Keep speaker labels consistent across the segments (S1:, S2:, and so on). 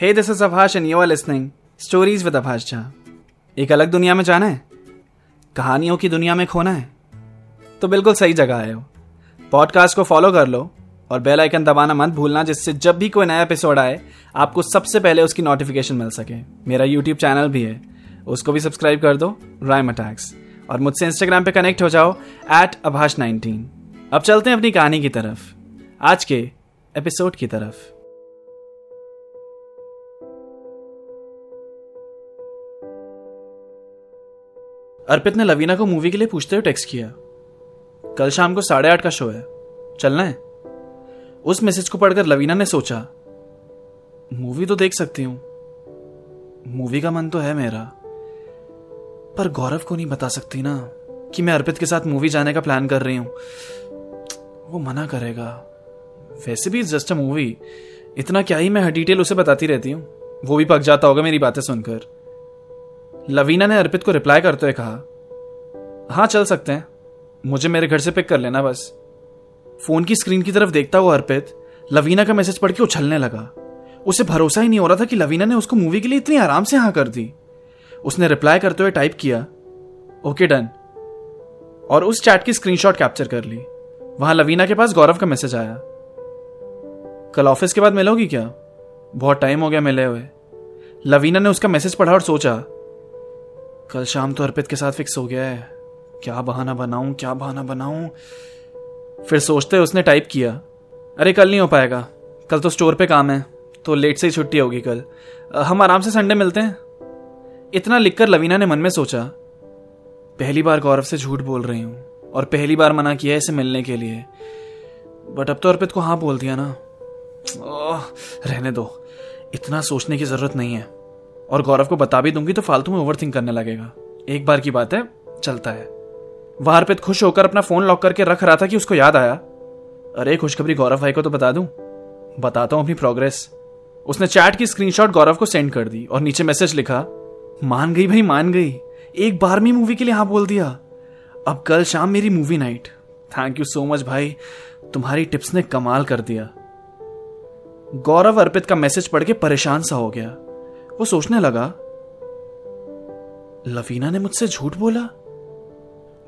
S1: Hey this is Abhash and you are listening stories with Abhash Jha एक अलग दुनिया में जाना है। कहानियों की दुनिया में खोना है। तो बिल्कुल सही जगह आए हो पॉडकास्ट को फॉलो कर लो और बेल आइकन दबाना मत भूलना, जिससे जब भी कोई नया एपिसोड आए, आपको सबसे पहले उसकी नोटिफिकेशन मिल सके। मेरा यूट्यूब चैनल भी है। उसको भी सब्सक्राइब कर दो राइम अटैक्स और मुझसे इंस्टाग्राम पे कनेक्ट हो जाओ एट अभाष नाइनटीन अब चलते हैं अपनी कहानी की तरफ़। आज के एपिसोड की तरफ़। अर्पित ने लवीना को मूवी के लिए पूछते हुए टेक्स्ट किया। कल शाम को साढ़े आठ का शो है। चलना है? उस मैसेज को पढ़कर लवीना ने सोचा मूवी तो देख सकती हूँ। मूवी का मन तो है मेरा। पर गौरव को नहीं बता सकती ना कि मैं अर्पित के साथ मूवी जाने का प्लान कर रही हूँ। वो मना करेगा। वैसे भी जस्ट अ मूवी इतना क्या ही मैं हर डिटेल उसे बताती रहती हूँ। वो भी पक जाता होगा मेरी बातें सुनकर। लवीना ने अर्पित को रिप्लाई करते हुए कहा हाँ चल सकते हैं। मुझे मेरे घर से पिक कर लेना बस। फ़ोन की स्क्रीन की तरफ़ देखता हुआ अर्पित, लवीना का मैसेज पढ़ के उछलने लगा। उसे भरोसा ही नहीं हो रहा था कि लवीना ने उसको मूवी के लिए इतनी आराम से हाँ कर दी। उसने रिप्लाई करते हुए टाइप किया ओके डन और उस चैट की स्क्रीनशॉट कैप्चर कर ली। वहाँ लवीना के पास गौरव का मैसेज आया। कल ऑफ़िस के बाद मिलोगी क्या? बहुत टाइम हो गया मिले हुए. लवीना ने उसका मैसेज पढ़ा और सोचा कल शाम तो अर्पित के साथ फिक्स हो गया है। क्या बहाना बनाऊँ, क्या बहाना बनाऊँ? फिर सोचते उसने टाइप किया, अरे, कल नहीं हो पाएगा। कल तो स्टोर पे काम है तो लेट से ही छुट्टी होगी कल। हम आराम से संडे मिलते हैं। इतना लिखकर लवीना ने मन में सोचा, पहली बार गौरव से झूठ बोल रही हूँ, और पहली बार मना किया है इसे मिलने के लिए। बट अब तो अर्पित को हाँ बोल दिया ना। रहने दो। इतना सोचने की ज़रूरत नहीं है। और गौरव को बता भी दूँगी तो फालतू में ओवर थिंक करने लगेगा। एक बार की बात है, चलता है। वह अर्पित खुश होकर अपना फ़ोन लॉक करके रख रहा था कि उसको याद आया। अरे, खुशखबरी गौरव भाई को तो बता दूँ। बताता हूँ अपनी प्रोग्रेस उसने चैट की स्क्रीनशॉट गौरव को सेंड कर दी और नीचे मैसेज लिखा, मान गई भाई, मान गई। एक बार में मूवी के लिए हाँ बोल दिया। अब कल शाम मेरी movie night thank you so much भाई। तुम्हारी टिप्स ने कमाल कर दिया। गौरव अर्पित का मैसेज पढ़ के परेशान सा हो गया। वो सोचने लगा, लवीना ने मुझसे झूठ बोला?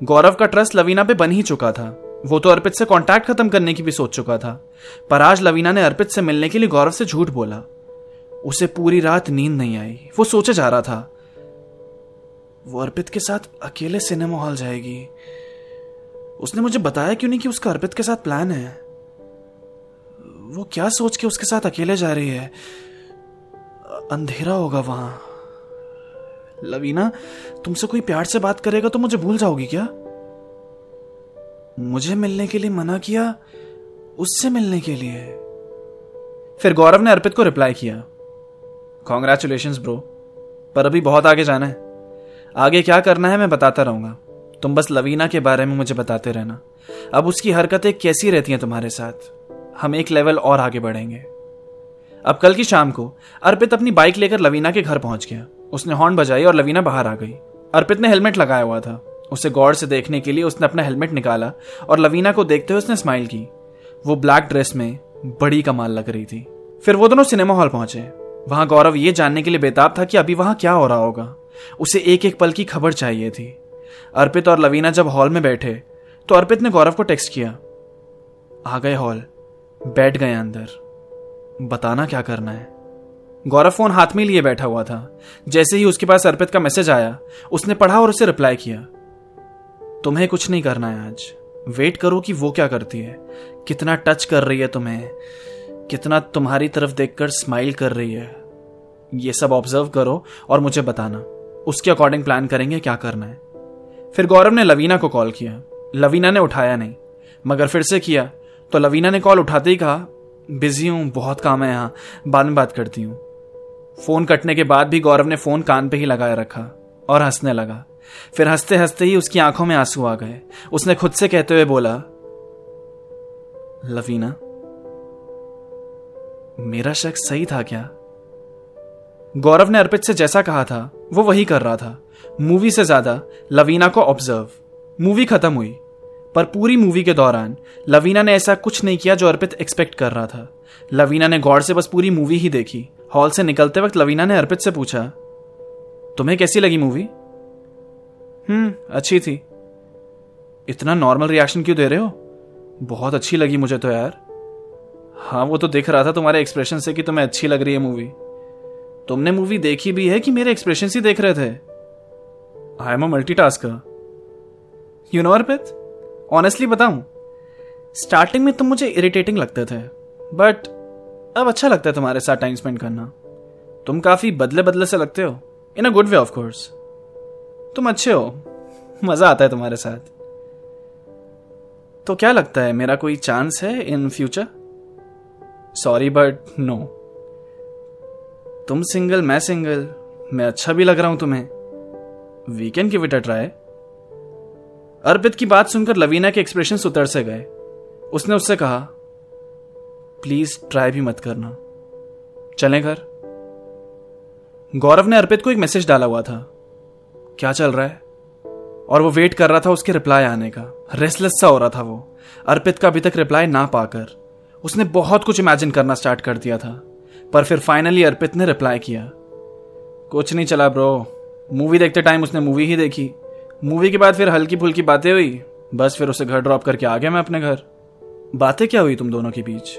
S1: गौरव का ट्रस्ट लवीना पे बन ही चुका था। वो तो अर्पित से कांटेक्ट खत्म करने की भी सोच चुका था। पर आज लवीना ने अर्पित से मिलने के लिए गौरव से झूठ बोला। उसे पूरी रात नींद नहीं आई। वो सोचे जा रहा था, वो अर्पित के साथ अकेले सिनेमा हॉल जाएगी। उसने मुझे बताया क्यों नहीं कि उसका अर्पित के साथ प्लान है? वो क्या सोच के उसके साथ अकेले जा रही है? अंधेरा होगा वहाँ। लवीना, तुमसे कोई प्यार से बात करेगा तो मुझे भूल जाओगी क्या? मुझे मिलने के लिए मना किया, उससे मिलने के लिए। फिर गौरव ने अर्पित को रिप्लाई किया। कॉन्ग्रेचुलेशन ब्रो पर अभी बहुत आगे जाना है। आगे क्या करना है मैं बताता रहूँगा। तुम बस लवीना के बारे में मुझे बताते रहना। अब उसकी हरकतें कैसी रहती हैं तुम्हारे साथ? हम एक लेवल और आगे बढ़ेंगे। अब कल की शाम को अर्पित अपनी बाइक लेकर लवीना के घर पहुँच गया। उसने हॉर्न बजाई और लवीना बाहर आ गई। अर्पित ने हेलमेट लगाया हुआ था। उसे गौर से देखने के लिए उसने अपना हेलमेट निकाला और लवीना को देखते हुए उसने स्माइल की। वो ब्लैक ड्रेस में बड़ी कमाल लग रही थी। फिर वो दोनों सिनेमा हॉल पहुँचे। वहाँ गौरव ये जानने के लिए बेताब था कि अभी वहाँ क्या हो रहा होगा। उसे एक एक पल की खबर चाहिए थी। अर्पित और लवीना जब हॉल में बैठे तो अर्पित ने गौरव को टेक्स्ट किया। आ गए हॉल बैठ गए अंदर। बताना क्या करना है? गौरव फ़ोन हाथ में लिए बैठा हुआ था। जैसे ही उसके पास अर्पित का मैसेज आया, उसने पढ़ा और उसे रिप्लाई किया। तुम्हें कुछ नहीं करना है आज। वेट करो कि वो क्या करती है। कितना टच कर रही है तुम्हें। कितना तुम्हारी तरफ़ देखकर स्माइल कर रही है। ये सब ऑब्ज़र्व करो और मुझे बताना। उसके अकॉर्डिंग प्लान करेंगे क्या करना है। फिर गौरव ने लवीना को कॉल किया। लवीना ने उठाया नहीं। मगर फिर से किया। तो लवीना ने कॉल उठाते ही कहा बिज़ी हूँ, बहुत काम है यहाँ। बाद में बात करती हूँ। फ़ोन कटने के बाद भी गौरव ने फ़ोन कान पे ही लगाए रखा और हंसने लगा। फिर हँसते हँसते ही उसकी आँखों में आँसू आ गए। उसने खुद से कहते हुए बोला, लवीना, मेरा शक सही था क्या? गौरव ने अर्पित से जैसा कहा था, वो वही कर रहा था। मूवी से ज़्यादा लवीना को ऑब्ज़र्व मूवी खत्म हुई। पर पूरी मूवी के दौरान लवीना ने ऐसा कुछ नहीं किया जो अर्पित एक्सपेक्ट कर रहा था। लवीना ने गौर से बस पूरी मूवी ही देखी। हॉल से निकलते वक्त लवीना ने अर्पित से पूछा, तुम्हें कैसी लगी मूवी? हम्म अच्छी थी। इतना नॉर्मल रिएक्शन क्यों दे रहे हो? बहुत अच्छी लगी मुझे तो यार। हाँ वो तो दिख रहा था तुम्हारे एक्सप्रेशन से कि तुम्हें अच्छी लग रही है मूवी। तुमने मूवी देखी भी है कि मेरे एक्सप्रेशन ही देख रहे थे? I am a multi task you know Arpit honestly बताऊँ स्टार्टिंग में तुम मुझे इरिटेटिंग लगते थे बट अब अच्छा लगता है तुम्हारे साथ टाइम स्पेंड करना। तुम काफ़ी बदले बदले से लगते हो in a good way of course तुम अच्छे हो, मज़ा आता है तुम्हारे साथ। तो क्या लगता है, मेरा कोई चांस है in future sorry but no तुम सिंगल मैं सिंगल मैं अच्छा भी लग रहा हूँ तुम्हें। We can give it a try Arpit की बात सुनकर लवीना के एक्सप्रेशन उतर से गए। उसने उससे कहा प्लीज़ ट्राई भी मत करना। चले घर? गौरव ने अर्पित को एक मैसेज डाला हुआ था। क्या चल रहा है? और वो वेट कर रहा था उसके रिप्लाई आने का। रेस्टलेस सा हो रहा था वो। अर्पित का अभी तक रिप्लाई ना पाकर उसने बहुत कुछ इमेजिन करना स्टार्ट कर दिया था। पर फिर फाइनली अर्पित ने रिप्लाई किया। कुछ नहीं चला ब्रो मूवी देखते टाइम उसने मूवी ही देखी। मूवी के बाद फिर हल्की फुल्की बातें हुई। बस फिर उसे घर ड्रॉप करके आ गया मैं अपने घर। बातें क्या हुई तुम दोनों के बीच?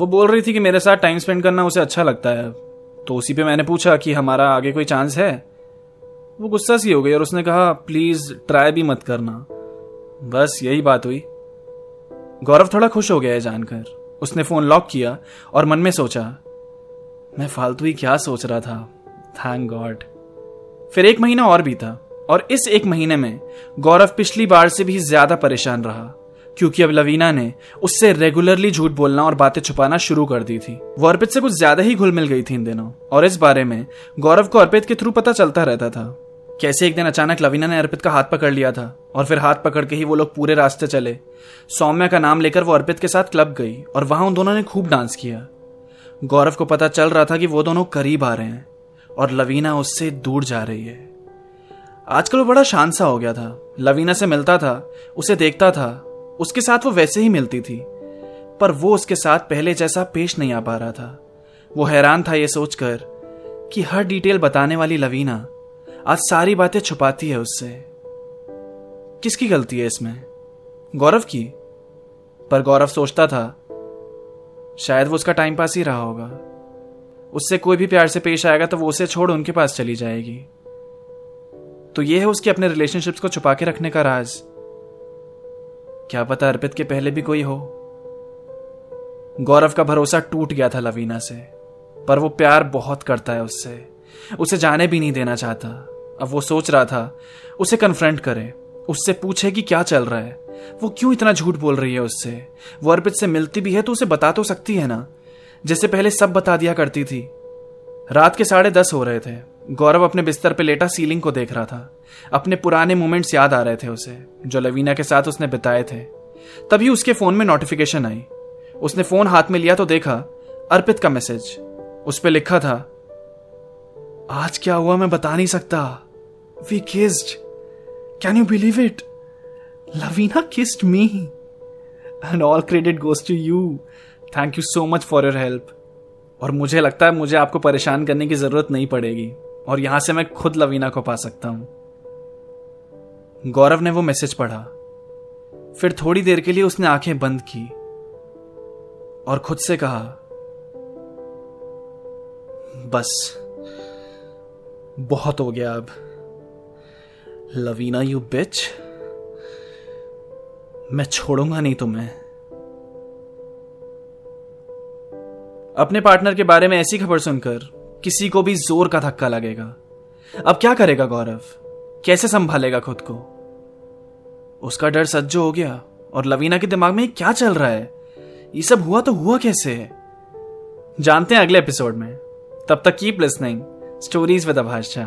S1: वो बोल रही थी कि मेरे साथ टाइम स्पेंड करना उसे अच्छा लगता है। तो उसी पे मैंने पूछा कि हमारा आगे कोई चांस है? वो गुस्सा सी हो गई और उसने कहा प्लीज़ ट्राई भी मत करना। बस यही बात हुई। गौरव थोड़ा खुश हो गया है जानकर। उसने फ़ोन लॉक किया और मन में सोचा, मैं फालतू ही क्या सोच रहा था? थैंक गॉड फिर एक महीना और भी था और इस एक महीने में गौरव पिछली बार से भी ज़्यादा परेशान रहा, क्योंकि अब लवीना ने उससे रेगुलरली झूठ बोलना और बातें छुपाना शुरू कर दी थी। वो अर्पित से कुछ ज़्यादा ही घुल मिल गई थी इन दिनों, और इस बारे में गौरव को अर्पित के थ्रू पता चलता रहता था। कैसे एक दिन अचानक लवीना ने अर्पित का हाथ पकड़ लिया था, और फिर हाथ पकड़ के ही वो लोग पूरे रास्ते चले। सौम्या का नाम लेकर वो अर्पित के साथ क्लब गई, और वहाँ उन दोनों ने खूब डांस किया। गौरव को पता चल रहा था कि वो दोनों करीब आ रहे हैं, और लवीना उससे दूर जा रही है। आजकल वो बड़ा शांत सा हो गया था। लवीना से मिलता था, उसे देखता था, उसके साथ वो वैसे ही मिलती थी। पर वो उसके साथ पहले जैसा पेश नहीं आ पा रहा था। वो हैरान था ये सोचकर कि हर डिटेल बताने वाली लवीना आज सारी बातें छुपाती है उससे। किसकी गलती है इसमें? गौरव की? पर गौरव सोचता था, शायद वो उसका टाइम पास ही रहा होगा। उससे कोई भी प्यार से पेश आएगा तो वो उसे छोड़ उनके पास चली जाएगी। तो ये है उसके अपने रिलेशनशिप्स को छुपा के रखने का राज। क्या पता अर्पित के पहले भी कोई हो। गौरव का भरोसा टूट गया था लवीना से, पर वो प्यार बहुत करता है उससे। उसे जाने भी नहीं देना चाहता। अब वो सोच रहा था, उसे कन्फ्रंट करे, उससे पूछे कि क्या चल रहा है। वो क्यों इतना झूठ बोल रही है उससे? वो अर्पित से मिलती भी है तो उसे बता तो सकती है ना? जैसे पहले सब बता दिया करती थी। रात के साढ़े दस हो रहे थे। गौरव अपने बिस्तर पे लेटा सीलिंग को देख रहा था। अपने पुराने मोमेंट्स याद आ रहे थे उसे, जो लवीना के साथ उसने बिताए थे। तभी उसके फ़ोन में नोटिफिकेशन आई। उसने फ़ोन हाथ में लिया तो देखा, अर्पित का मैसेज उस पर लिखा था, आज क्या हुआ मैं बता नहीं सकता। We kissed can you believe it Lavina kissed me and all credit goes to you thank you so much for your help और मुझे लगता है मुझे आपको परेशान करने की ज़रूरत नहीं पड़ेगी। और यहाँ से मैं खुद लवीना को पा सकता हूँ। गौरव ने वो मैसेज पढ़ा। फिर थोड़ी देर के लिए उसने आँखें बंद की और खुद से कहा, बस, बहुत हो गया अब। लवीना यू बिच मैं छोड़ूँगा नहीं तुम्हें। अपने पार्टनर के बारे में ऐसी खबर सुनकर किसी को भी ज़ोर का धक्का लगेगा। अब क्या करेगा गौरव? कैसे संभालेगा खुद को? उसका डर सज्जो हो गया, और लवीना के दिमाग में क्या चल रहा है? ये सब हुआ तो हुआ कैसे है? जानते हैं अगले एपिसोड में। तब तक keep listening stories with Abhash